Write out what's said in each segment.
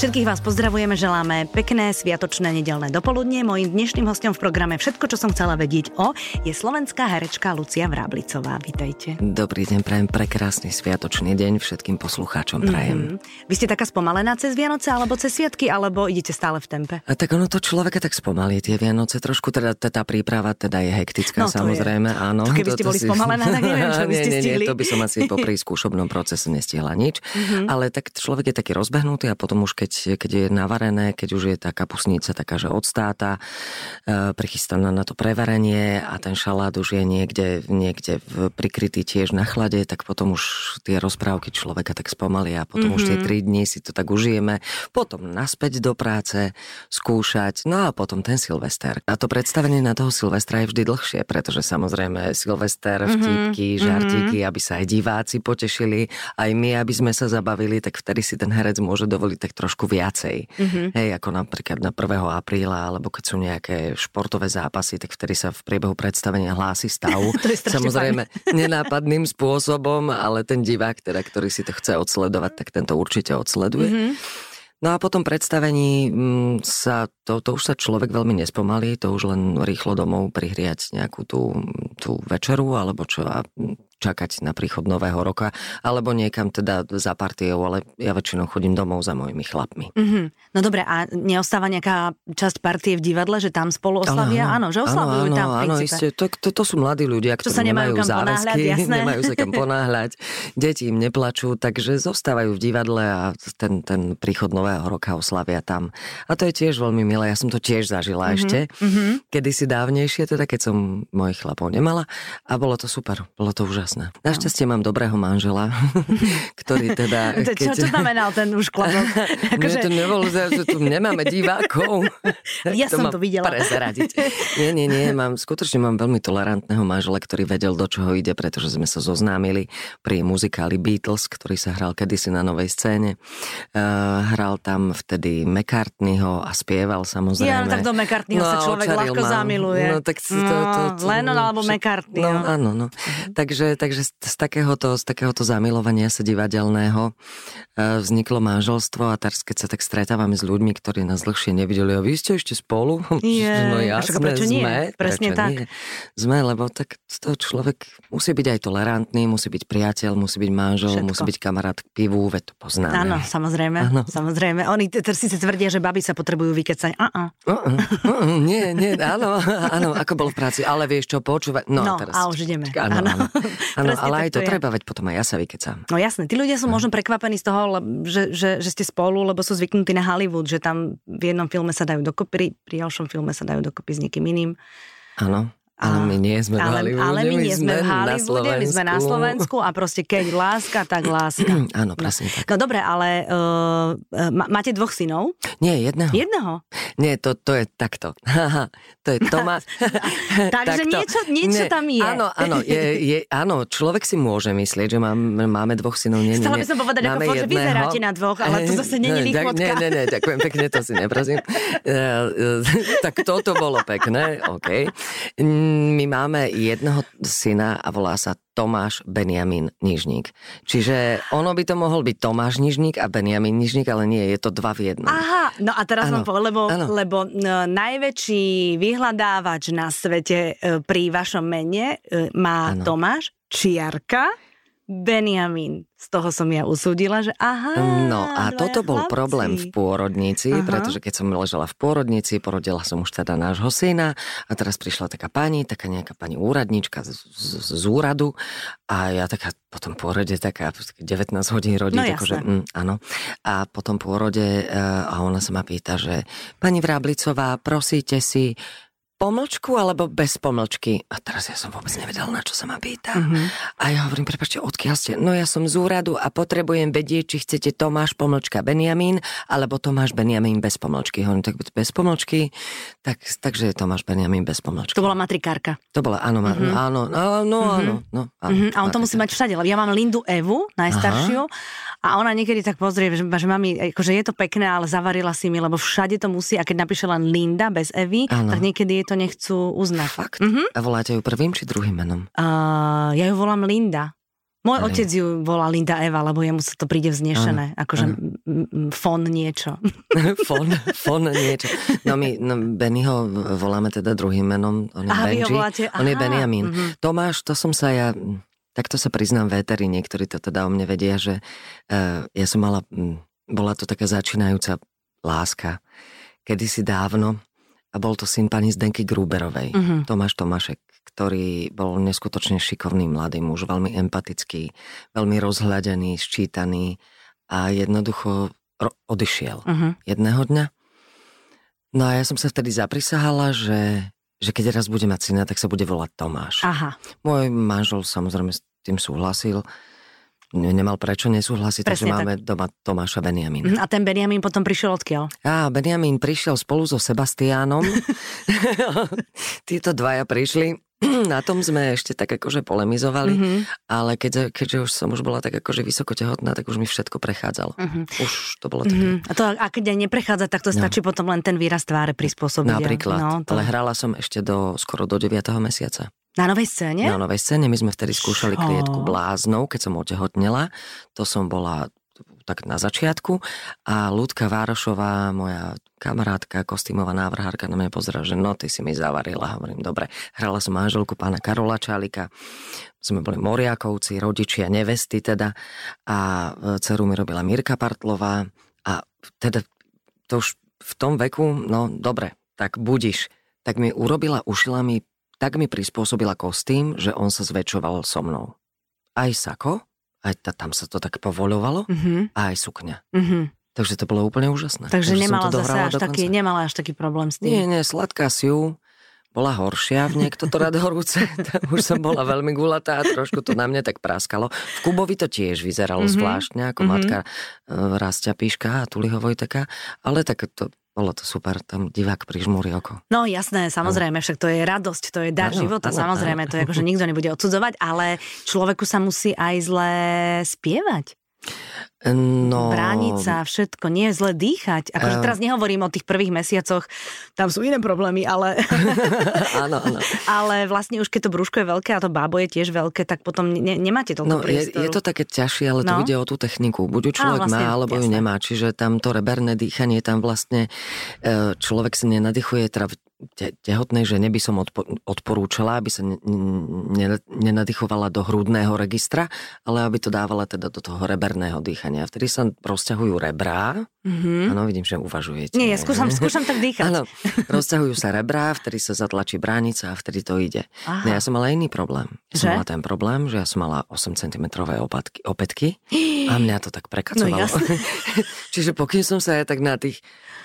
Všetkých vás pozdravujeme, želáme pekné sviatočné nedelné dopoludne. Mojím dnešným hostom v programe Všetko, čo som chcela vedieť o, je slovenská herečka Lucia Vráblicová. Vítajte. Dobrý deň, prajem prekrásny sviatočný deň všetkým poslucháčom prajem. Mm-hmm. Vy ste taká spomalená cez Vianoce alebo cez Sviatky, alebo idete stále v tempe? A tak ono to človeka tak spomalí tie Vianoce, trošku teda tá príprava teda je hektická no, samozrejme, je. áno. To keby ste boli si... spomalená, tak neviem, čo by ste nie, stihli. Nie, to by som asi po skúšobnom procese nestihla nič, mm-hmm. ale tak človek je taký rozbehnutý a potom už keď keď, keď je navarené, keď už je tá kapusnica taká, že odstáta, e, prichystaná na to prevarenie a ten šalát už je niekde, niekde v, prikrytý tiež na chlade, tak potom už tie rozprávky človeka tak spomalia a potom mm-hmm. už tie mhm. tri dni si to tak užijeme, potom naspäť do práce, skúšať, no a potom ten Silvester. A to predstavenie na toho Silvestra je vždy dlhšie, pretože samozrejme Silvester, mhm, vtipky, mm-hmm. žartíky, aby sa aj diváci potešili, aj my, aby sme sa zabavili, tak vtedy si ten herec môže dovoliť tak trošku trošku viacej. Mm-hmm. Hej, ako napríklad na 1. apríla, alebo keď sú nejaké športové zápasy, tak vtedy sa v priebehu predstavenia hlási stav. Samozrejme fajn. nenápadným spôsobom, ale ten divák, teda, ktorý si to chce odsledovať, tak tento určite odsleduje. Mm-hmm. No a potom predstavení mm, sa, to, to už sa človek veľmi nespomalí, to už len rýchlo domov prihriať nejakú tú, tú večeru alebo čo a čakať na príchod nového roka, alebo niekam teda za partiou, ale ja väčšinou chodím domov za mojimi chlapmi. Mm-hmm. No dobre, a neostáva nejaká časť partie v divadle, že tam spolu oslavia? Áno, áno že oslavujú áno, tam v Áno, isté, to, to, to sú mladí ľudia, ktorí sa nemajú, nemajú záväzky, nemajú sa kam ponáhľať, deti im neplačú, takže zostávajú v divadle a ten, ten príchod nového roka oslavia tam. A to je tiež veľmi milé, ja som to tiež zažila mm-hmm. ešte, mm-hmm. kedysi dávnejšie, teda keď som mojich chlapov nemala a bolo to super, bolo to úžasné. Našťastie mám dobrého manžela, ktorý teda... Keď... Čo, čo znamenal ten už klapok? Akože... to nebolo, že tu nemáme divákov. Ja to som to videla. Prezradiť. Nie, nie, nie, mám, skutočne mám veľmi tolerantného manžela, ktorý vedel, do čoho ide, pretože sme sa zoznámili pri muzikáli Beatles, ktorý sa hral kedysi na novej scéne. Uh, hral tam vtedy McCartneyho a spieval samozrejme. Ja, no tak do McCartneyho no, sa človek ľahko ma. zamiluje. No tak to, to, to, to, Lennon alebo McCartney. No, áno, no. Uh-huh. Takže, takže z takéhoto, z takéhoto zamilovania sa divadelného e, vzniklo manželstvo a teraz keď sa tak stretávame s ľuďmi, ktorí nás dlhšie nevideli, a vy ste ešte spolu? Je, no jasné, prečo nie? sme. Presne prečo tak. Nie? Sme, lebo tak to človek musí byť aj tolerantný, musí byť priateľ, musí byť manžel, Všetko. musí byť kamarát k pivu, veď to poznáme. Áno, samozrejme. Áno. samozrejme. Oni síce tvrdia, že baby sa potrebujú vykecať. Uh-uh. Uh-uh. Uh-uh. Nie, nie, áno, áno, ako bol v práci. Ale vieš čo, počúvať. No, no teraz. a už ideme. Áno, áno. áno ale aj to, to treba, veď potom aj ja sa vykecam. No jasné, tí ľudia sú no. možno prekvapení z toho, že, že, že ste spolu, lebo sú zvyknutí na Hollywood, že tam v jednom filme sa dajú dokopy, pri ďalšom filme sa dajú dokopy s niekým iným. Áno. Ale my nie sme ale, v Hollywoode. Ale my nie sme v Hollywoode, my sme na Slovensku a proste keď láska, tak láska. Áno, presne no. tak. No dobre, ale uh, máte dvoch synov? Nie, jedného. Jedného? Nie, to, to je takto. to je Tomáš. Takže niečo, niečo nie. tam je. Áno, áno, je, je, áno, človek si môže myslieť, že máme, máme dvoch synov. Nie, Chcela by som povedať, ako že vyzeráte na dvoch, ale to zase nie je lichotka. Nie, nie, nie, ďakujem pekne, to si neprosím. tak toto bolo pekné, OK my máme jedného syna a volá sa Tomáš Benjamin Nižník. Čiže ono by to mohol byť Tomáš Nižník a Benjamin Nižník, ale nie, je to dva v jednom. Aha, no a teraz ano, vám poviem, lebo, lebo no, najväčší vyhľadávač na svete e, pri vašom mene e, má ano. Tomáš Čiarka Benjamin. Z toho som ja usúdila, že aha. No a toto bol chlapci. problém v pôrodnici, aha. pretože keď som ležela v pôrodnici, porodila som už teda nášho syna a teraz prišla taká pani, taká nejaká pani úradnička z, z, z úradu a ja taká po tom pôrode taká 19 hodín rodí, no, akože, mm, áno. A po tom pôrode uh, a ona sa ma pýta, že pani Vráblicová, prosíte si pomlčku alebo bez pomlčky? A teraz ja som vôbec nevedel, na čo sa ma pýta. Mm-hmm. A ja hovorím, prepačte, odkiaľ ste? No ja som z úradu a potrebujem vedieť, či chcete Tomáš pomlčka Benjamín, alebo Tomáš Benjamín bez pomlčky. Hovorím, tak bez pomlčky, tak, takže je Tomáš Benjamín bez pomlčky. To bola matrikárka. To bola, áno, mm-hmm. áno, áno, áno, mm-hmm. áno, no, áno. Mm-hmm. A on to musí mať všade, lebo ja mám Lindu Evu, najstaršiu, Aha. A ona niekedy tak pozrie, že, že mami, akože je to pekné, ale zavarila si mi, lebo všade to musí, a keď napíše len Linda bez Evy, ano. tak niekedy je to nechcú uznať. Fakt? Uh-huh. A voláte ju prvým či druhým menom? Uh, ja ju volám Linda. Môj otec ju volá Linda Eva, lebo jemu sa to príde vznešené. Áno, akože áno. fon niečo. fon, fon niečo. No my no Bennyho voláme teda druhým menom. On je Aha, Benji. Voláte, on je Benjamin. Mm-hmm. Tomáš, to som sa ja... Takto sa priznám véteri, niektorí to teda o mne vedia, že uh, ja som mala... Bola to taká začínajúca láska. Kedysi dávno a bol to syn pani Zdenky Gruberovej, mm-hmm. Tomáš Tomášek ktorý bol neskutočne šikovný mladý muž, veľmi empatický, veľmi rozhľadený, sčítaný a jednoducho ro- odišiel uh-huh. jedného dňa. No a ja som sa vtedy zaprisahala, že, že keď raz bude mať syna, tak sa bude volať Tomáš. Aha. Môj manžel samozrejme s tým súhlasil nemal prečo nesúhlasiť, takže máme tak. doma Tomáša Benjamin. Mhm, a ten Benjamin potom prišiel odkiaľ? Á, Benjamin prišiel spolu so Sebastiánom. Títo dvaja prišli na tom sme ešte tak akože polemizovali, mm-hmm. ale keď, keďže už som už bola tak akože vysoko tehotná, tak už mi všetko prechádzalo. Mm-hmm. Už to bolo také. Mm-hmm. A, to, a keď aj neprechádza, tak to no. stačí potom len ten výraz tváre prispôsobiť. Napríklad. No, to... Ale hrala som ešte do, skoro do 9. mesiaca. Na novej scéne? Na novej scéne. My sme vtedy skúšali Čo? klietku bláznou, keď som otehotnela. To som bola tak na začiatku a Ľudka Várošová, moja kamarátka, kostýmová návrhárka na mňa pozera, že no, ty si mi zavarila. Hovorím, dobre. Hrala som manželku pána Karola Čálika. Sme boli moriakovci, rodičia, nevesty teda. A e, dceru mi robila Mirka Partlová. A teda to už v tom veku, no dobre, tak budiš. Tak mi urobila, ušila mi, tak mi prispôsobila kostým, že on sa zväčšoval so mnou. Aj sako, aj ta, tam sa to tak povoľovalo mm-hmm. a aj sukňa. Mm-hmm. Takže to bolo úplne úžasné. Takže nemala zase až taký, nemala až taký problém s tým. Nie, nie, sladká siu bola horšia, v niekto to rád horúce. Už som bola veľmi gulatá, trošku to na mne tak praskalo. V Kubovi to tiež vyzeralo mm-hmm. zvláštne, ako mm-hmm. matka uh, Rastia Píška a Tuliho Vojteka, ale tak to bolo to super, tam divák prižmúri oko. No jasné, samozrejme, však to je radosť, to je dar ano, života, ano, samozrejme, ano. to je ako, že nikto nebude odsudzovať, ale človeku sa musí aj zle spievať. No... Brániť sa, všetko, nie je zle dýchať. Akože uh... teraz nehovorím o tých prvých mesiacoch, tam sú iné problémy, ale... áno, áno. ale vlastne už keď to brúško je veľké a to bábo je tiež veľké, tak potom ne, nemáte toľko no, je, je, to také ťažšie, ale no? to ide o tú techniku. Buď ju človek vlastne, má, alebo jasné. ju nemá. Čiže tam to reberné dýchanie, tam vlastne e, človek si nenadýchuje, teda te, tehotnej žene by som odpo, odporúčala, aby sa nenadýchovala do hrudného registra, ale aby to dávala teda do toho reberného dýchania. Vtedy sa rozťahujú rebrá. Mm-hmm. Áno, vidím, že uvažujete. Nie, ja skúšam, skúšam tak dýchať. Áno, rozťahujú sa rebrá, vtedy sa zatlačí bránica a vtedy to ide. Aha. No, ja som mala iný problém. Ja že? som mala ten problém, že ja som mala 8 cm opatky, opätky a mňa to tak prekacovalo. No, Čiže pokým som sa ja tak na tých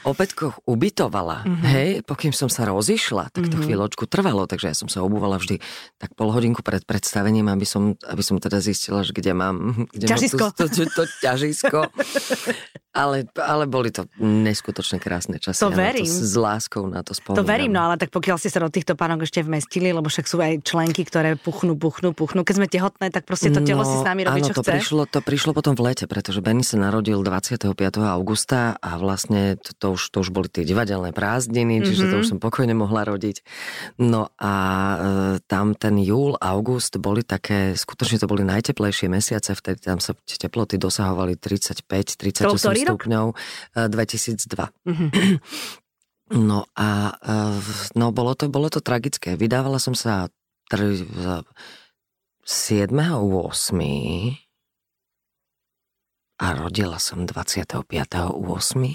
opätkoch ubytovala, mm-hmm. hej, pokým som sa rozišla, tak to mm-hmm. chvíľočku trvalo, takže ja som sa obúvala vždy tak pol hodinku pred predstavením, aby som, aby som teda zistila, že kde mám, kde ťažisko. Mám to, to, to, to ťažisko. Ale, ale boli to neskutočne krásne časy. To verím. To s láskou na to spomínam. To verím, no ale tak pokiaľ ste sa do týchto pánok ešte vmestili, lebo však sú aj členky, ktoré puchnú, puchnú, puchnú. Keď sme tehotné, tak proste to telo no, si s nami robí, áno, čo to chce. Prišlo, to prišlo potom v lete, pretože Benny sa narodil 25. augusta a vlastne to, to, už, to už boli tie divadelné prázdniny, mm-hmm. čiže to mhm. už som pokojne mohla rodiť. No a e, tam ten júl, august boli také, skutočne to boli najteplejšie mesiace, vtedy tam sa teploty dosahovali 35, 38 stupňov 2002. Mm-hmm. No a no, bolo, to, bolo to tragické. Vydávala som sa 7.8. a rodila som 25.8.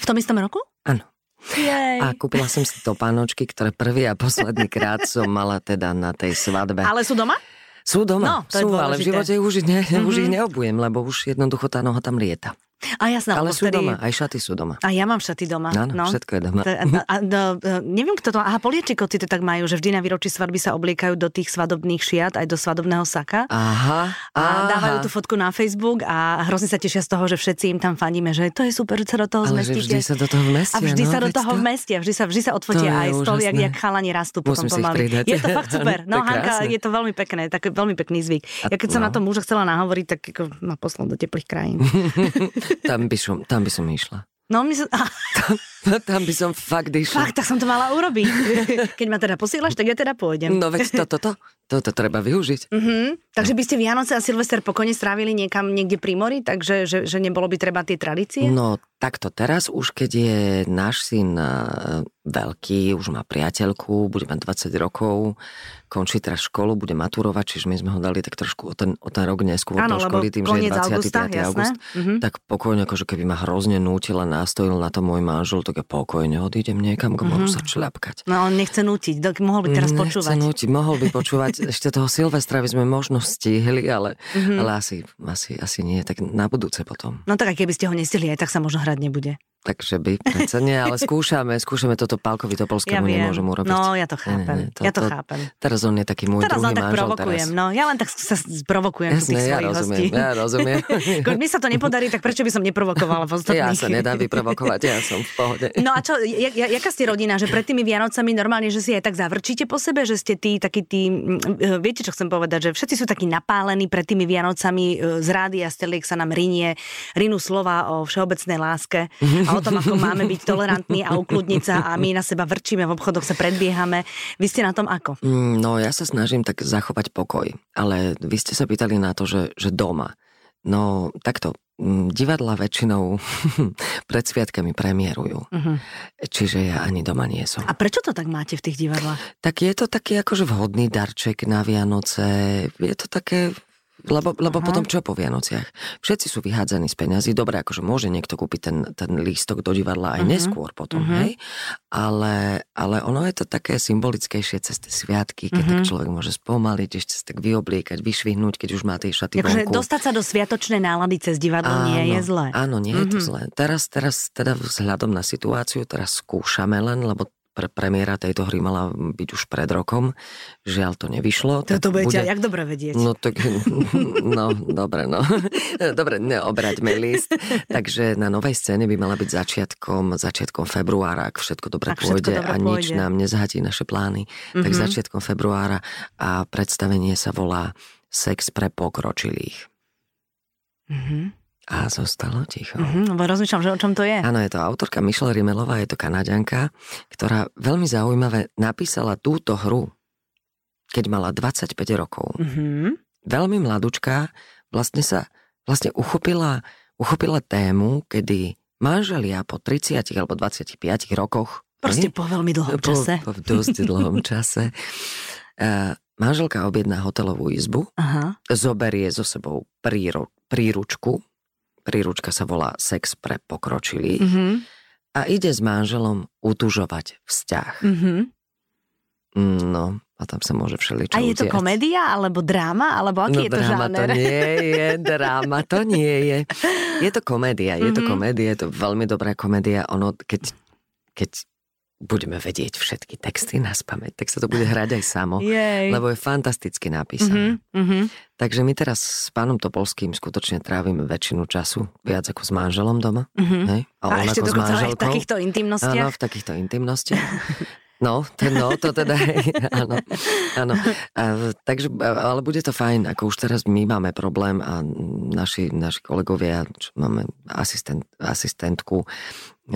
V tom istom roku? Áno. Jej. A kúpila som si topánočky, ktoré prvý a posledný krát som mala teda na tej svadbe. Ale sú doma? Sú doma, no, sú, ale v živote už, ne, mm-hmm. už ich mhm. neobujem, lebo už jednoducho tá noha tam lieta. A jasná, Ale sú vtedy... doma, aj šaty sú doma. A ja mám šaty doma. Áno, no. všetko je doma. A, a, a, a, neviem, kto to... Aha, poliečikoci to tak majú, že vždy na výročí svadby sa obliekajú do tých svadobných šiat, aj do svadobného saka. Aha. A aha. dávajú tú fotku na Facebook a hrozne sa tešia z toho, že všetci im tam faníme, že to je super, sa do toho Ale zmestíte. vždy sa do toho vmestia. A vždy no, sa do toho to... vmestia, vždy sa, vždy sa odfotia aj z toho, jak, jak chalani rastú potom pomaly. Je to fakt super. No, Hanka, je to veľmi pekné, tak veľmi pekný zvyk. Ja keď som na to muža chcela nahovoriť, tak ma poslal do teplých krajín. tam by som tam by som išla. No, my som... tam, tam by som fakt išla. Fakt, tak som to mala urobiť. Keď ma teda posielaš, tak ja teda pôjdem. No veď toto, to, to, Toto treba využiť. Mm-hmm. Takže by ste Vianoce a Silvester pokojne strávili niekam niekde pri mori, takže že, že nebolo by treba tie tradície? No takto teraz už, keď je náš syn e, veľký, už má priateľku, bude mať 20 rokov, končí teraz školu, bude maturovať, čiže my sme ho dali tak trošku o ten, o ten rok neskôr do školy, tým, že je 25. Augusta, august, mm-hmm. tak pokojne, akože keby ma hrozne nútil a nástojil na to môj manžel, tak ja pokojne odídem niekam, k moru mm-hmm. sa čľapkať. No on nechce nútiť, mohol by teraz nechce počúvať. Nútiť, mohol by počúvať, ešte toho Silvestra by sme možno stihli, ale, mm-hmm. ale asi, asi, asi nie, tak na budúce potom. No tak keby ste ho nestihli, aj tak sa možno hrať nebude. Takže by, predsa nie, ale skúšame, skúšame toto Pálkovi Topolskému, ja nemôžem urobiť. No, ja to chápem, nie, nie, to, ja to, to chápem. Teraz on je taký môj teraz druhý tak provokujem, teraz. no, ja len tak sa sprovokujem Jasne, tých ja rozumiem, hostí. Ja rozumiem. Keď mi sa to nepodarí, tak prečo by som neprovokovala v ostatných? Ja sa nedám vyprovokovať, ja som v pohode. No a čo, jaká ste rodina, že pred tými Vianocami normálne, že si aj tak zavrčíte po sebe, že ste tí, takí tí, e, viete, čo chcem povedať, že všetci sú takí napálení pred tými Vianocami, e, z rády a steliek sa nám rinie, rinú slova o všeobecnej láske a o tom, ako máme byť tolerantní a ukludniť sa a my na seba vrčíme, v obchodoch sa predbiehame. Vy ste na tom ako? Mm, no ja sa snažím tak zachovať pokoj, ale vy ste sa pýtali na to, že, že doma. No takto, mm, divadla väčšinou pred sviatkami premiérujú. Uh-huh. Čiže ja ani doma nie som. A prečo to tak máte v tých divadlách? Tak je to taký akože vhodný darček na Vianoce. Je to také lebo, lebo potom čo po Vianociach? Všetci sú vyhádzaní z peňazí. Dobre, akože môže niekto kúpiť ten, ten lístok do divadla aj uh-huh. neskôr potom, uh-huh. hej? Ale, ale ono je to také symbolickejšie cez tie sviatky, keď uh-huh. tak človek môže spomaliť, ešte sa tak vyobliekať, vyšvihnúť, keď už má tie šaty Takže dostať sa do sviatočnej nálady cez divadlo áno, nie je zlé. Áno, nie uh-huh. je to zlé. Teraz, teraz teda vzhľadom na situáciu, teraz skúšame len, lebo pre premiéra tejto hry mala byť už pred rokom. Žiaľ, to nevyšlo. To, to budete, bude... jak dobre vedieť. No tak, no, dobre, no. dobre, neobraťme list. Takže na novej scéne by mala byť začiatkom, začiatkom februára, ak všetko dobre ak pôjde všetko dobre a nič pôjde. nám nezhatí naše plány. Mm-hmm. Tak mhm. začiatkom februára a predstavenie sa volá Sex pre pokročilých. Mm-hmm. A zostalo ticho. Mm-hmm, rozmýšľam, že o čom to je. Áno, je to autorka Michelle Rimelová, je to Kanaďanka, ktorá veľmi zaujímavé napísala túto hru, keď mala 25 rokov. Mm-hmm. Veľmi mladučká, vlastne sa vlastne uchopila, uchopila tému, kedy manželia po 30 alebo 25 rokoch Proste po veľmi dlhom čase. Po, po dosť dlhom čase. Uh, manželka objedná hotelovú izbu, Aha. zoberie so sebou príru, príručku, príručka sa volá Sex pre pokročilých mm-hmm. a ide s manželom utužovať vzťah. Mm-hmm. No, a tam sa môže všeličo A je to komédia, alebo dráma, alebo aký no, je to dráma žáner? to nie je, dráma to nie je. Je to komédia, je mm-hmm. to komédia, je to veľmi dobrá komédia. Ono, keď, keď budeme vedieť všetky texty na spameť, tak sa to bude hrať aj samo, Jej. lebo je fantasticky napísané. Mm-hmm, mm-hmm. Takže my teraz s pánom Topolským skutočne trávime väčšinu času viac ako s manželom doma. Mm-hmm. Hej? A, a ešte dokonca aj v takýchto intimnostiach. Áno, v takýchto intimnostiach. No, to, no, to teda, áno, áno. A, takže, ale bude to fajn, ako už teraz my máme problém a naši, naši kolegovia, čo máme asistent, asistentku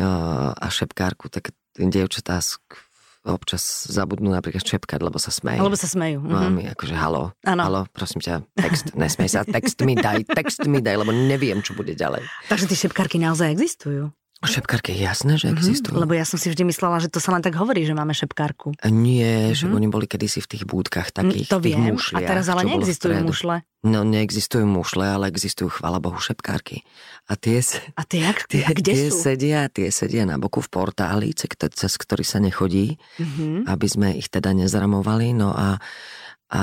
a šepkárku, tak dievčatá občas zabudnú napríklad šepkať, lebo sa smejú. Lebo sa smejú. No a mhm. my akože halo, ano. halo, prosím ťa, text, nesmej sa, text mi daj, text mi daj, lebo neviem, čo bude ďalej. Takže tie šepkárky naozaj existujú? Šepkárky, jasné, že mhm, existujú. Mm-hmm, lebo ja som si vždy myslela, že to sa len tak hovorí, že máme šepkárku. Nie, mm-hmm. že oni boli kedysi v tých búdkach mm, takých, to tých viem, mušliach, a teraz ale neexistujú mušle. No neexistujú mušle, ale existujú, chvála Bohu, šepkárky. A tie, a tie, jak, tie, a kde tie sú? Sedia, tie sedia na boku v portáli, cez ktorý sa nechodí, mm-hmm. aby sme ich teda nezramovali. No a, a,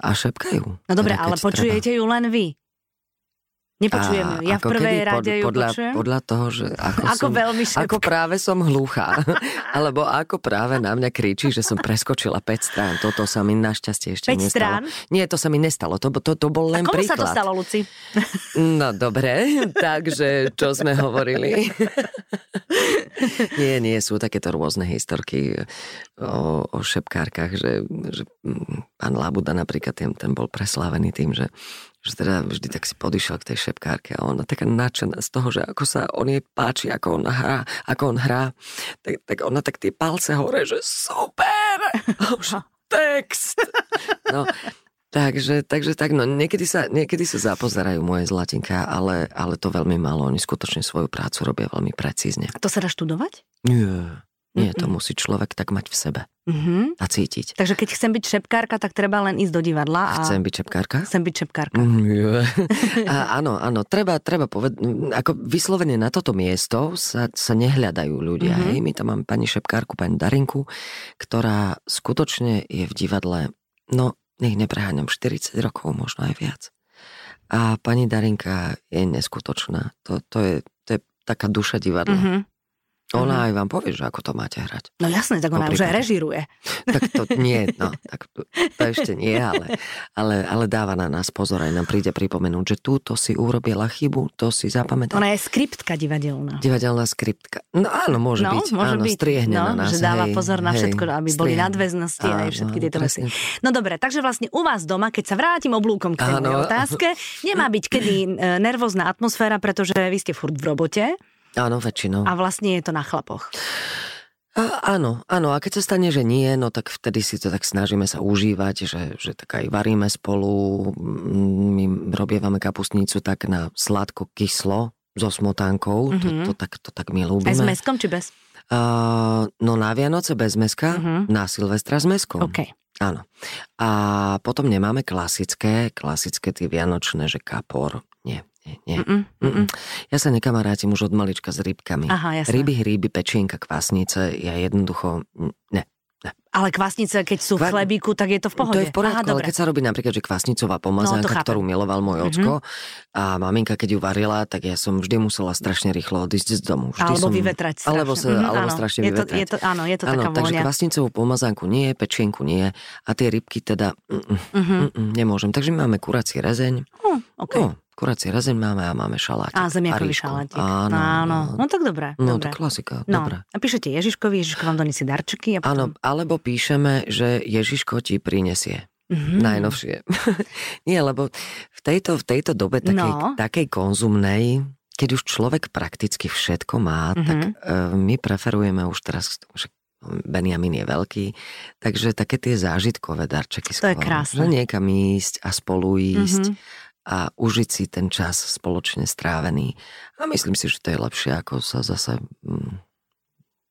a šepkajú. No dobre, teda, ale počujete treba. ju len vy. Nepočujem ju. Ja v prvej kedy, rade ju podľa, počujem. Podľa toho, že ako, ako, som, veľmi ako práve som hluchá. Alebo ako práve na mňa kričí, že som preskočila 5 strán. Toto sa mi našťastie ešte 5 nestalo. strán? Nie, to sa mi nestalo. To, to, to bol len A komu príklad. sa to stalo, Luci? No dobre, takže čo sme hovorili? nie, nie, sú takéto rôzne historky o, o šepkárkach, že, že pán Labuda napríklad ten, ten bol preslávený tým, že že teda vždy tak si podišiel k tej šepkárke a ona taká nadšená z toho, že ako sa on jej páči, ako on hrá, ako on hrá, tak, tak ona tak tie palce hore, že super! Už, text. No, takže, takže tak, no niekedy sa, niekedy sa zapozerajú moje zlatinka, ale, ale to veľmi málo. Oni skutočne svoju prácu robia veľmi precízne. A to sa dá študovať? Nie. Nie, to musí človek tak mať v sebe mm-hmm. a cítiť. Takže keď chcem byť šepkárka, tak treba len ísť do divadla. A... Chcem byť šepkárka? Chcem byť šepkárka. Mm, a áno, áno, treba, treba povedať, ako vyslovene na toto miesto sa, sa nehľadajú ľudia. Mm-hmm. Hej? My tam máme pani šepkárku, pani Darinku, ktorá skutočne je v divadle, no nech nepreháňam, 40 rokov, možno aj viac. A pani Darinka je neskutočná. To, to, je, to je taká duša divadla. Mm-hmm. Ona mhm. aj vám povie, že ako to máte hrať. No jasné, tak ona už aj režiruje. Tak to nie, no, tak to, to ešte nie, ale, ale, ale dáva na nás pozor, aj nám príde pripomenúť, že túto si urobila chybu, to si zapamätá. Ona je skriptka divadelná. Divadelná skriptka. No áno, môže no, byť. Môže áno, byť. striehne no, na nás. Že dáva hej, pozor na všetko, hej, aby boli nadväznosti a všetky tieto veci. No dobre, takže vlastne u vás doma, keď sa vrátim oblúkom k tej otázke, nemá byť kedy e, nervózna atmosféra, pretože vy ste furt v robote. Áno, väčšinou. A vlastne je to na chlapoch. A, áno, áno, a keď sa stane, že nie, no tak vtedy si to tak snažíme sa užívať, že, že tak aj varíme spolu, my robievame kapustnicu tak na sladko-kyslo so smotánkou, mm-hmm. to, mhm. to, tak, to tak my ľúbime. Aj s meskom či bez? Uh, no na Vianoce bez meska, mm-hmm. na Silvestra s meskom. Okay. Áno. A potom nemáme klasické, klasické tie vianočné, že kapor, nie nie. Mm-mm, mm-mm. Ja sa nekamarátim už od malička s rybkami. Aha, jasné. Ryby, hríby, pečinka, kvasnice, ja jednoducho, ne, ne. Ale kvasnice, keď sú v chlebíku, tak je to v pohode. To je v poriadku, Aha, ale keď sa robí napríklad, že kvasnicová pomazánka, no, ktorú miloval môj mm-hmm. ocko a maminka, keď ju varila, tak ja som vždy musela strašne rýchlo odísť z domu. Vždy alebo som, vyvetrať strašne. Alebo, sa, mm-hmm, alebo áno, strašne je to, vyvetrať. Je to, áno, je to áno, taká takže kvasnicovú pomazánku nie, pečienku nie a tie rybky teda mm, mm-hmm. mm, nemôžem. Takže my máme kurací rezeň. Mm, okay. no, Kurací rezeň máme a máme šalát. A zemiakový šalátik. Áno, áno. No tak dobré. No dobré. to klasika, no. dobré. A píšete Ježiškovi, Ježiško vám donesie darčeky a potom... Áno, alebo píšeme, že Ježiško ti prinesie. Mm-hmm. Najnovšie. Nie, lebo v tejto, v tejto dobe takej, no. takej konzumnej, keď už človek prakticky všetko má, mm-hmm. tak uh, my preferujeme už teraz, že Benjamin je veľký, takže také tie zážitkové darčeky. To skôr, je krásne. Že niekam ísť a spolu ísť. Mm-hmm a užiť si ten čas spoločne strávený. A myslím si, že to je lepšie, ako sa zase mm,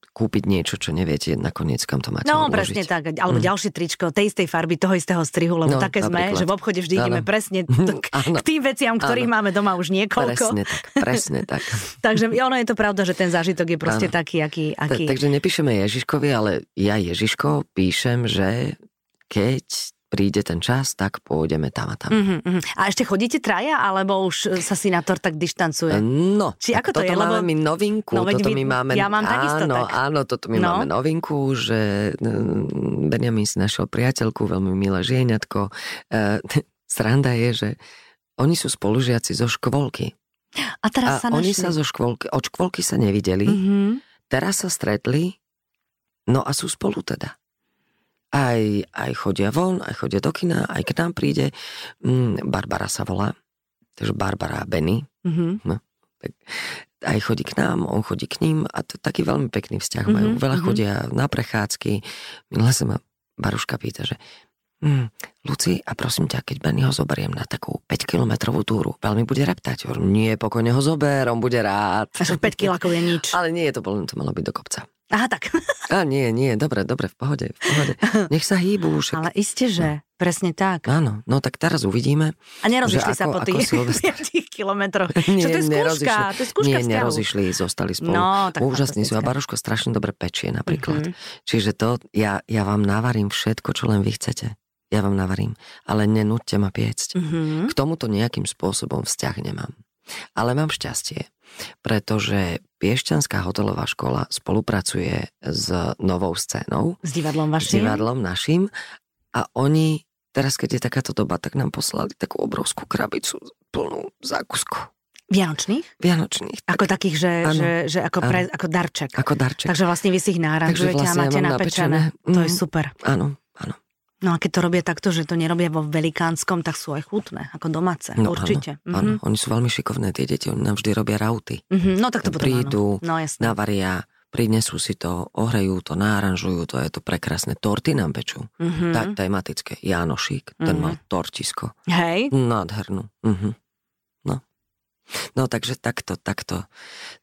kúpiť niečo, čo neviete nakoniec, kam to máte No, odložiť. presne tak. Alebo mm. ďalšie tričko tej istej farby, toho istého strihu, lebo no, také sme, že v obchode vždy ideme presne t- k tým veciam, ktorých ano. máme doma už niekoľko. Presne tak, presne tak. Takže ono je to pravda, že ten zážitok je proste ano. taký, aký... aký... Ta, takže nepíšeme Ježiškovi, ale ja Ježiško píšem, že keď príde ten čas, tak pôjdeme tam a tam. Uh-huh, uh-huh. A ešte chodíte traja, alebo už sa si na tor tak dištancuje? No, Či ako to toto je? máme lebo... my novinku. No, toto my máme, ja mám takisto áno, tak. áno, toto my no. máme novinku, že mm, Benjamin si našiel priateľku, veľmi milé žieňatko. E, sranda je, že oni sú spolužiaci zo škôlky. A teraz a sa oni sa zo škôlky, od škôlky sa nevideli, uh-huh. teraz sa stretli, no a sú spolu teda aj, aj chodia von, aj chodia do kina, aj k nám príde. Mm, Barbara sa volá, takže Barbara a Benny. Mm-hmm. No, tak aj chodí k nám, on chodí k ním a to taký veľmi pekný vzťah majú. Mm-hmm. Veľa mm-hmm. chodia na prechádzky. Minule sa ma Baruška pýta, že Mm, Luci, a prosím ťa, keď Benny ho zoberiem na takú 5-kilometrovú túru, veľmi bude reptať. Nie, pokojne ho zober, on bude rád. Až 5 kilákov je nič. Ale nie, to, bolo, to malo byť do kopca. Aha, tak. A nie, nie, dobre, dobre, v pohode, v pohode. Nech sa hýbu. Však... Ale iste, že, no. presne tak. Áno, no tak teraz uvidíme. A nerozišli sa ako, po tých 5 kilometroch. Nie, Čo to je skúška? To je skúška Nie, nerozišli, zostali spolu. No, tak Úžasní sú a Baruško strašne dobre pečie napríklad. Mm-hmm. Čiže to, ja, ja vám navarím všetko, čo len vy chcete. Ja vám navarím. Ale nenúďte ma piecť. Mm-hmm. K tomuto nejakým spôsobom vzťah nemám. Ale mám šťastie, pretože Piešťanská hotelová škola spolupracuje s novou scénou. S divadlom vašim? S divadlom našim. A oni, teraz keď je takáto doba, tak nám poslali takú obrovskú krabicu plnú zákuskov. Vianočných? Vianočných. Tak. Ako takých, že, že, že ako, pre, ako darček. Ako darček. Takže vlastne vy si ich náranžujete vlastne a máte ja napečené. napečené. To je mhm. super. Áno. No a keď to robia takto, že to nerobia vo velikánskom, tak sú aj chutné, ako domáce, no, určite. Áno, mm-hmm. áno, oni sú veľmi šikovné, tie deti, oni nám vždy robia rauty. Mm-hmm. No tak to potom Prídu, áno. No, navaria, prinesú si to, ohrejú to, náranžujú to, je to prekrásne. Torty nám pečú, mm-hmm. tak tematické. Jánošík, mm-hmm. ten mhm. mal tortisko. Hej. Nádhernú. Mm-hmm. No. Takže takto, takto,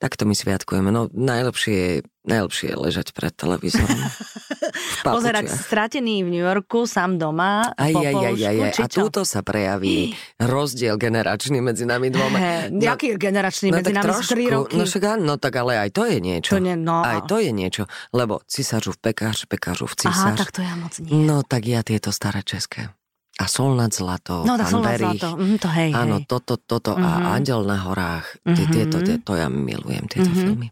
takto my sviatkujeme. No najlepšie je, najlepšie je ležať pred televízorom. Pozerať stratený v New Yorku, sám doma, aj, po aj, aj, aj, aj. A túto sa prejaví rozdiel generačný medzi nami dvoma. He, no, jaký generačný no, medzi nami trošku, 3 roky? No však no tak ale aj to je niečo. To nie, no. Aj to je niečo, lebo cisážu v pekář, pekážu v cisáž. Aha, tak to ja moc nie. No tak ja tieto staré české. A sol nad zlato, no, sol nad zlato, mm, to hej, Áno, hej. toto, toto mm-hmm. a mhm. Andel na horách, mm-hmm. tieto, tie, to ja milujem, tieto mm-hmm. filmy.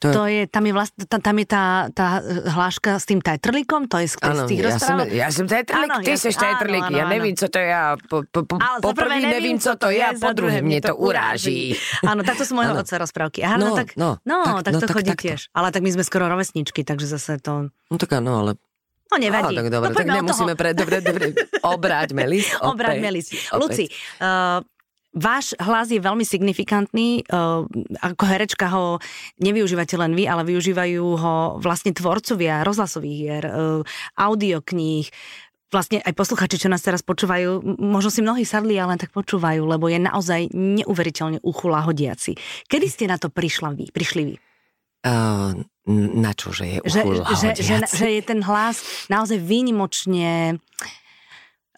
To je, to je, tam je, vlast, tam, tam je tá, tá hláška s tým tajtrlíkom, to je z, ano, z tých ja som, ja som tajtrlík, ty ja, seš tajtrlík, ja nevím, co to je, po, po, po, po prvý nevím, co to je, a po druhé mne to uráží. Áno, takto sú mojho otca rozprávky. Aha, no, no, tak, no, no, tak, tak no, to tak, chodí tak, tiež. Ale tak my sme skoro rovesničky, takže zase to... No tak áno, ale No nevadí. Á, tak dobre, no, tak nemusíme pre... Dobre, dobre, obráťme list. Obráťme list. Luci, uh, váš hlas je veľmi signifikantný. Uh, ako herečka ho nevyužívate len vy, ale využívajú ho vlastne tvorcovia rozhlasových hier, uh, audiokníh, vlastne aj posluchači, čo nás teraz počúvajú, možno si mnohí sadli, ale len tak počúvajú, lebo je naozaj neuveriteľne uchula hodiaci. Kedy ste na to prišla vy, prišli vy? Uh, na čo, že je že, že, že, že je ten hlas naozaj výnimočne...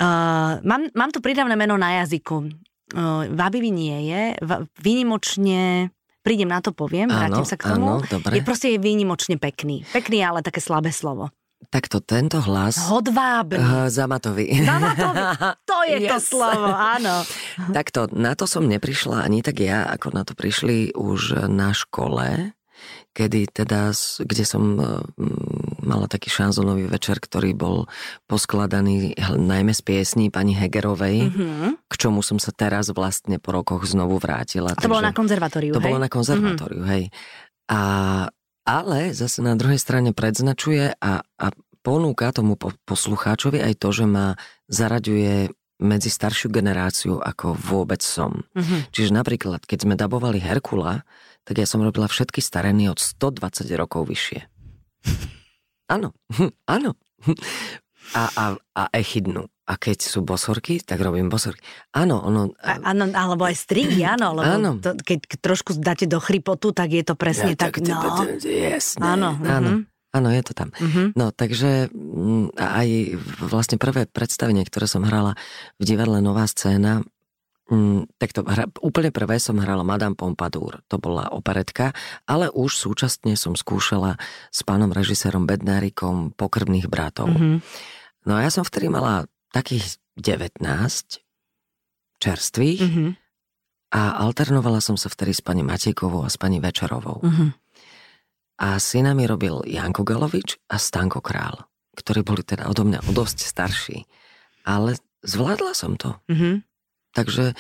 Uh, mám, mám tu pridavné meno na jazyku. Uh, vábivý nie je. Výnimočne prídem na to, poviem, áno, vrátim sa k tomu. Áno, dobre. Je proste je výnimočne pekný. Pekný, ale také slabé slovo. Takto tento hlas... Hodvábny. Uh, zamatový. Zamatový, to je yes. to slovo, áno. Takto, na to som neprišla ani tak ja, ako na to prišli už na škole kedy teda, kde som e, mala taký šanzonový večer, ktorý bol poskladaný najmä z piesní pani Hegerovej, mm-hmm. k čomu som sa teraz vlastne po rokoch znovu vrátila. To bolo na konzervatóriu, To hej? bolo na konzervatóriu, mm-hmm. hej. A, ale zase na druhej strane predznačuje a, a ponúka tomu poslucháčovi aj to, že ma zaraďuje medzi staršiu generáciu, ako vôbec som. Mm-hmm. Čiže napríklad, keď sme dabovali Herkula, tak ja som robila všetky stareny od 120 rokov vyššie. Áno, áno. A, a, a echidnú. A keď sú bosorky, tak robím bosorky. Áno, ono... Áno, alebo aj strihy, áno, lebo áno. To, keď trošku dáte do chrypotu, tak je to presne ja, tak, tak, no. Jasné. Áno. áno. Uh-huh. Áno, je to tam. Uh-huh. No, takže mm, aj vlastne prvé predstavenie, ktoré som hrala v divadle Nová scéna, Mm, to hra, úplne prvé som hrala Madame Pompadour, to bola operetka, ale už súčasne som skúšala s pánom režisérom Bednárikom Pokrvných bratov. Mm-hmm. No a ja som vtedy mala takých 19 čerstvých mm-hmm. a alternovala som sa vtedy s pani Matejkovou a s pani Večerovou. Mm-hmm. A syna mi robil Janko Galovič a Stanko Král, ktorí boli teda odo mňa dosť starší. Ale zvládla som to. Mm-hmm. Takže,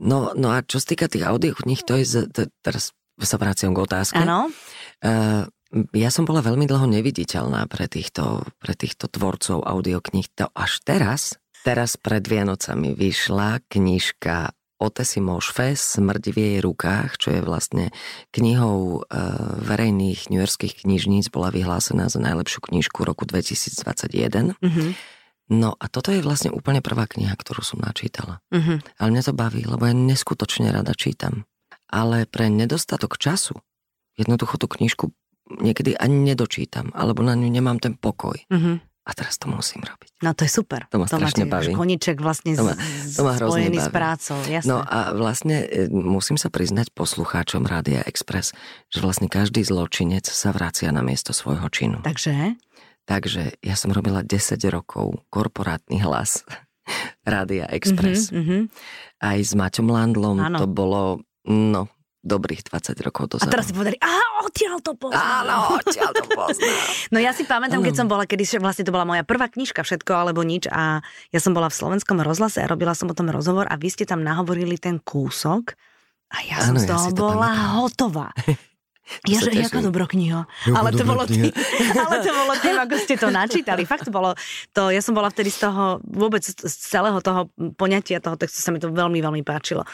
no, no a čo sa týka tých audiokníh, to je, to, teraz sa vraciam k otázke. Áno. Uh, ja som bola veľmi dlho neviditeľná pre týchto, pre týchto tvorcov audiokníh. To až teraz, teraz pred Vianocami vyšla knižka Otesimo Šfe, Smrť v jej rukách, čo je vlastne knihou e, verejných newyorských knižníc, bola vyhlásená za najlepšiu knižku roku 2021. Mm-hmm. No a toto je vlastne úplne prvá kniha, ktorú som načítala. Uh-huh. Ale mňa to baví, lebo ja neskutočne rada čítam. Ale pre nedostatok času jednoducho tú knižku niekedy ani nedočítam, alebo na ňu nemám ten pokoj. Uh-huh. A teraz to musím robiť. No to je super. To ma strašne baví. Koniček vlastne to ma, to ma spojený baví. s prácou, jasné. No a vlastne e, musím sa priznať poslucháčom Rádia Express, že vlastne každý zločinec sa vracia na miesto svojho činu. Takže? Takže ja som robila 10 rokov korporátny hlas Rádia Express. Mm-hmm, mm-hmm. Aj s Maťom Landlom ano. to bolo, no, dobrých 20 rokov dozadu. A teraz si povedali, aha, odtiaľ to poznám. Áno, odtiaľ to poznám. no ja si pamätám, keď som bola, kedy vlastne to bola moja prvá knižka, všetko alebo nič a ja som bola v slovenskom rozhlase a robila som o tom rozhovor a vy ste tam nahovorili ten kúsok a ja som ano, z toho ja bola pamätám. hotová. Ja, že jaká dobrokniha. Ale to, bolo tým, ale to bolo tým, ako ste to načítali. Fakt to bolo, to, ja som bola vtedy z toho, vôbec z celého toho poňatia toho textu sa mi to veľmi, veľmi páčilo.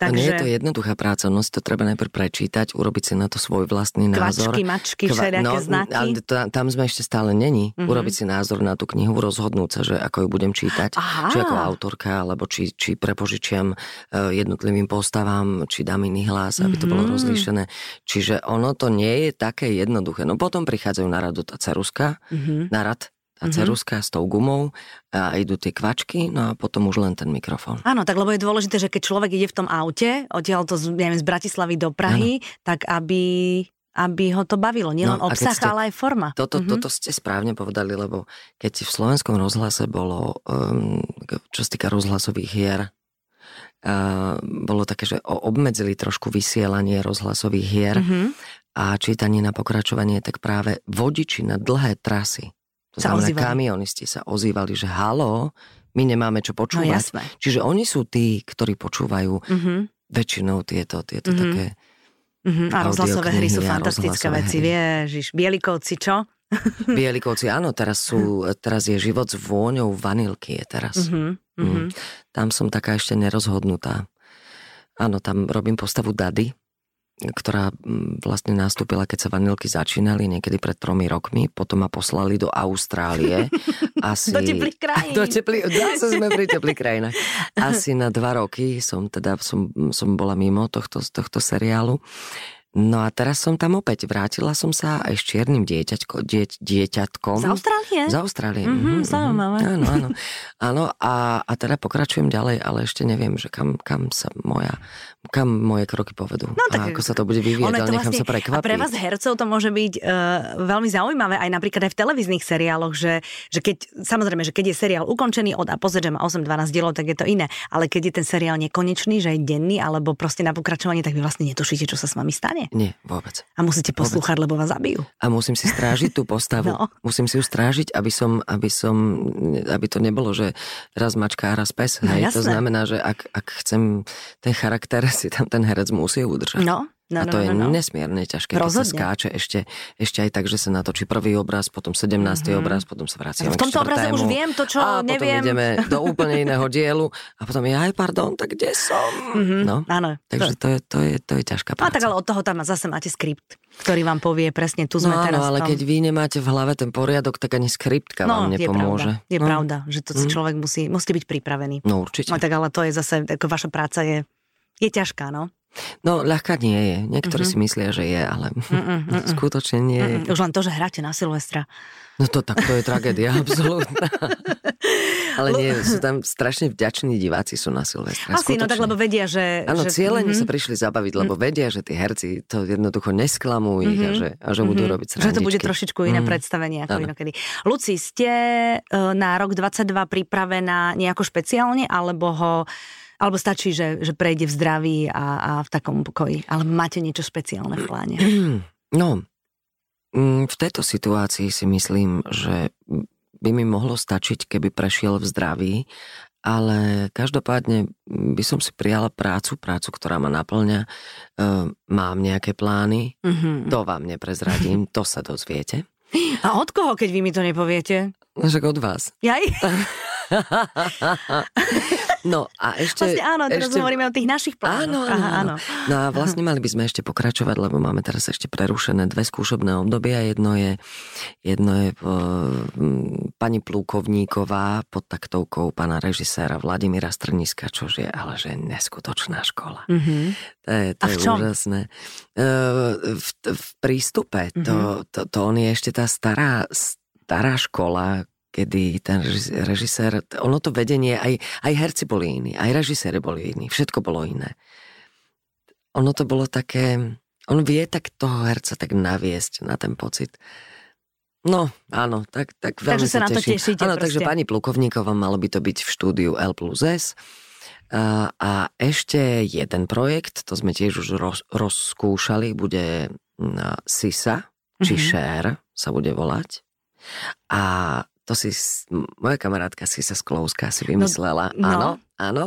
Takže... A nie je to jednoduchá práca, no si to treba najprv prečítať, urobiť si na to svoj vlastný názor. Kvačky, mačky, Kva... všelijaké no, znaky. Ale tam sme ešte stále není. Mm-hmm. Urobiť si názor na tú knihu, rozhodnúť sa, že ako ju budem čítať, Aha. či ako autorka, alebo či, či prepožičiam uh, jednotlivým postavám, či dám iný hlas, aby mm-hmm. to bolo mhm. rozlíšené. Čiže ono to nie je také jednoduché. No potom prichádzajú na radu tá ceruska, mm-hmm. na rad tá mm-hmm. ceruska s tou gumou a idú tie kvačky, no a potom už len ten mikrofón. Áno, tak lebo je dôležité, že keď človek ide v tom aute, odtiaľ to neviem, z Bratislavy do Prahy, ano. tak aby aby ho to bavilo. Nielen no, obsah, ste, ale aj forma. Toto, mm-hmm. toto ste správne povedali, lebo keď v slovenskom rozhlase bolo, um, čo sa týka rozhlasových hier, bolo také, že obmedzili trošku vysielanie rozhlasových hier mm-hmm. a čítanie na pokračovanie, tak práve vodiči na dlhé trasy, to sa znamená ozývali. kamionisti sa ozývali, že halo, my nemáme čo počúvať. No, Čiže oni sú tí, ktorí počúvajú mm-hmm. väčšinou tieto, tieto mm-hmm. také Mm-hmm. A rozhlasové hry sú fantastické veci, vieš, Bielikovci, čo? Bielikovci, áno, teraz, sú, teraz je život s vôňou vanilky, je teraz. Mm-hmm. Mm. Tam som taká ešte nerozhodnutá. Áno, tam robím postavu Dady, ktorá mm, vlastne nastúpila, keď sa vanilky začínali niekedy pred tromi rokmi, potom ma poslali do Austrálie. Asi, do teplých krajín. Do teplých, zase sme pri teplých krajinách. Asi na dva roky som teda som, som bola mimo tohto, tohto seriálu. No a teraz som tam opäť, vrátila som sa aj s čiernym dieťaťko, dieť, dieťatkom. Z Austrálie? Z Austrálie. Mm-hmm, mm-hmm, zaujímavé. Áno, áno. áno a, a teda pokračujem ďalej, ale ešte neviem, že kam, kam sa moja, kam moje kroky povedú. No, tak, a ako sa to bude vyvíjať, ale nechám vlastne, sa prekvapiť. A pre vás hercov to môže byť uh, veľmi zaujímavé, aj napríklad aj v televíznych seriáloch, že, že keď, samozrejme, že keď je seriál ukončený od a pozrieť, že má 8-12 dielov, tak je to iné. Ale keď je ten seriál nekonečný, že je denný, alebo proste na pokračovanie, tak vy vlastne netušíte, čo sa s vami stane. Nie, vôbec. A musíte poslúchať, lebo vás zabijú. A musím si strážiť tú postavu. no. Musím si ju strážiť, aby som, aby som, aby to nebolo, že raz mačka a raz pes. No, hej? To znamená, že ak, ak chcem ten charakter, si tam ten herec musí udržať. No, No, a to no, je no, no. nesmierne ťažké, Rozhodne. keď sa skáče ešte, ešte aj tak, že sa natočí prvý obraz, potom 17. Mm-hmm. obraz, potom sa vraciame V tomto obraze už viem to, čo a neviem. potom ideme do úplne iného dielu a potom ja aj pardon, tak kde som? Mm-hmm. No, Áno. Takže to je, to, je, to je ťažká práca. A tak ale od toho tam zase máte skript, ktorý vám povie presne, tu sme no, teraz. No, ale keď vy nemáte v hlave ten poriadok, tak ani skriptka no, vám nepomôže. Je pravda, je no. pravda že to mm. človek musí, musí byť pripravený. No určite. No tak ale to je zase, ako vaša práca je, je ťažká, no. No, ľahká nie je. Niektorí mm-hmm. si myslia, že je, ale Mm-mm. skutočne nie je. Už len to, že hráte na Silvestra. No to tak, to je tragédia, absolútna. Ale nie, sú tam strašne vďační diváci sú na Silvestra. Asi, skutočne. no tak lebo vedia, že... Áno, že... cieľene mm-hmm. sa prišli zabaviť, lebo mm-hmm. vedia, že tí herci to jednoducho nesklamú ich mm-hmm. a že, a že mm-hmm. budú robiť srandičky. Že to bude trošičku iné mm-hmm. predstavenie ako ano. inokedy. Luci, ste e, na rok 22 pripravená nejako špeciálne, alebo ho alebo stačí, že, že prejde v zdraví a, a v takom pokoji. Ale máte niečo špeciálne v pláne? No, mm, v tejto situácii si myslím, že by mi mohlo stačiť, keby prešiel v zdraví, ale každopádne by som si prijala prácu, prácu, ktorá ma naplňa. E, mám nejaké plány, mm-hmm. to vám neprezradím, to sa dozviete. A od koho, keď vy mi to nepoviete? No, však od vás. Jaj? No a ešte... Vlastne áno, teraz ešte... hovoríme o tých našich plánoch. Áno, áno, áno. No a vlastne mali by sme ešte pokračovať, lebo máme teraz ešte prerušené dve skúšobné obdobia. Jedno je, jedno je uh, pani Plúkovníková pod taktovkou pána režiséra Vladimíra Strniska, čo je ale že neskutočná škola. Mm-hmm. To je, to je úžasné. Uh, v, v prístupe, mm-hmm. to, to, to on je ešte tá stará, stará škola, kedy ten režisér, ono to vedenie, aj, aj herci boli iní, aj režiséri boli iní, všetko bolo iné. Ono to bolo také, on vie tak toho herca tak naviesť na ten pocit. No, áno, tak, tak veľmi takže sa, sa na to tešíte Áno, takže pani Plukovníková malo by to byť v štúdiu L plus S. A, a ešte jeden projekt, to sme tiež už roz, rozskúšali, bude na SISA, či mm-hmm. Share sa bude volať. A to si moja kamarátka si sa Sklouska si no, vymyslela. No, áno, no. áno.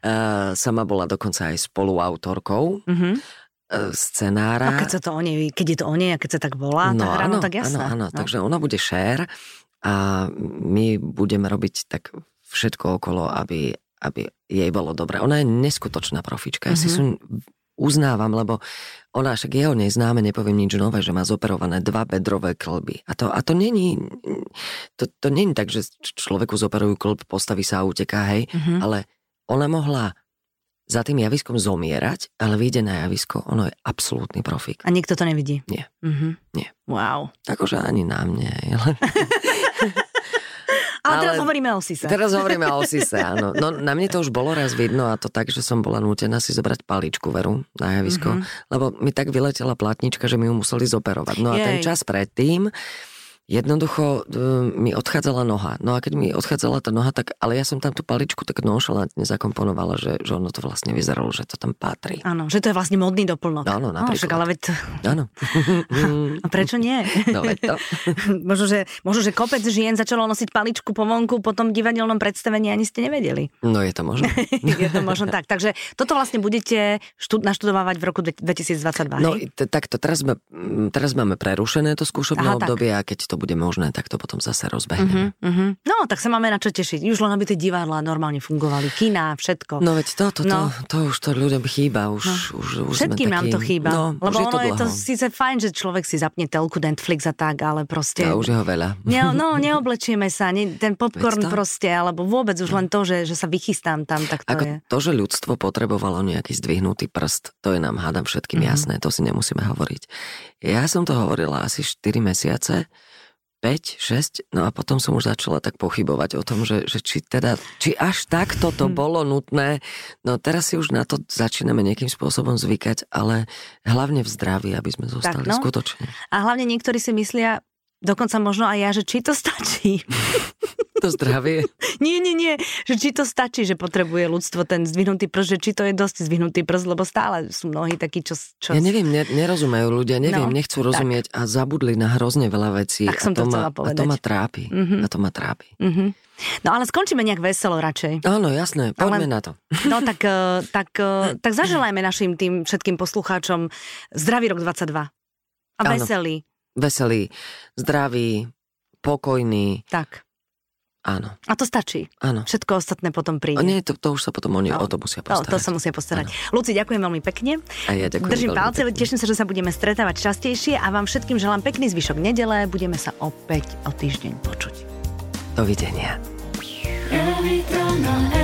Uh, sama bola dokonca aj spoluautorkou. Mm-hmm. scenára. A keď, sa to o nej, keď je to o nej a keď sa tak volá, no, tá hra, no tak jasné. Áno, áno, no. takže ona bude share a my budeme robiť tak všetko okolo, aby, aby jej bolo dobre. Ona je neskutočná profička. Ja mm-hmm. si sú uznávam, lebo ona však jeho neznáme, nepoviem nič nové, že má zoperované dva bedrové klby. A to, a to není, to, to není tak, že človeku zoperujú klb, postaví sa a uteká, hej, mm-hmm. ale ona mohla za tým javiskom zomierať, ale vyjde na javisko, ono je absolútny profik. A nikto to nevidí? Nie. Mm-hmm. Nie. Wow. Akože ani na mne. Ale... Ale, ale teraz hovoríme o Sise. Teraz hovoríme o Sise, áno. No na mne to už bolo raz vidno a to tak, že som bola nútená si zobrať paličku veru na javisko, mm-hmm. lebo mi tak vyletela platnička, že mi ju museli zoperovať. No a Jej. ten čas predtým jednoducho uh, mi odchádzala noha. No a keď mi odchádzala tá noha, tak, ale ja som tam tú paličku tak nonšalantne zakomponovala, že, že ono to vlastne vyzeralo, že to tam patrí. Áno, že to je vlastne modný doplnok. Áno, napríklad. No, však, ale veď... Áno. a prečo nie? No veď to. možno, že, možno, že kopec žien začalo nosiť paličku po vonku po tom divadelnom predstavení ani ste nevedeli. No je to možno. je to možno tak. Takže toto vlastne budete štud- naštudovať v roku 2022, No takto, teraz, teraz máme prerušené to skúšobné obdobie a keď to bude možné, tak to potom zase rozbehneme. Uh-huh, uh-huh. No, tak sa máme na čo tešiť. Už len aby tie divadlá normálne fungovali, kina, všetko. No veď to, to, no. to, to už to ľuďom chýba. Už, no. už, už Všetkým taký... nám to chýba. No, lebo je ono to je to síce fajn, že človek si zapne telku Netflix a tak, ale proste... A už je ho veľa. Ne, no, neoblečieme sa, ne, ten popcorn proste, alebo vôbec už len to, že, že sa vychystám tam, tak to Ako je. To, že ľudstvo potrebovalo nejaký zdvihnutý prst, to je nám hádam všetkým mm-hmm. jasné, to si nemusíme hovoriť. Ja som to hovorila asi 4 mesiace, 5, 6, no a potom som už začala tak pochybovať o tom, že, že či teda, či až takto to hmm. bolo nutné. No teraz si už na to začíname nejakým spôsobom zvykať, ale hlavne v zdraví, aby sme zostali tak, no. skutočne. A hlavne niektorí si myslia, dokonca možno aj ja, že či to stačí. To zdravie? nie, nie, nie. Že či to stačí, že potrebuje ľudstvo ten zdvihnutý prst, že či to je dosť zdvihnutý prst, lebo stále sú mnohí takí, čo... čo... Ja neviem, ne, nerozumejú ľudia, neviem, no, nechcú rozumieť tak. a zabudli na hrozne veľa vecí. Tak som a to, to ma, povedať. A to ma trápi. Mm-hmm. A to ma trápi. Mm-hmm. No ale skončíme nejak veselo radšej. Áno, jasné, poďme ale, na to. No tak, eh, tak, eh, tak zaželajme našim tým všetkým poslucháčom zdravý rok 22. A veselý. Veselý, zdravý, pokojný. Tak. Áno. A to stačí. Áno. Všetko ostatné potom príde. A nie, to, to už sa potom oni no. o to musia postarať. No, to sa musia postarať. Áno. Luci, ďakujem veľmi pekne. A ja ďakujem Držím palce, pekne. teším sa, že sa budeme stretávať častejšie a vám všetkým želám pekný zvyšok nedele. Budeme sa opäť o týždeň počuť. Dovidenia. Every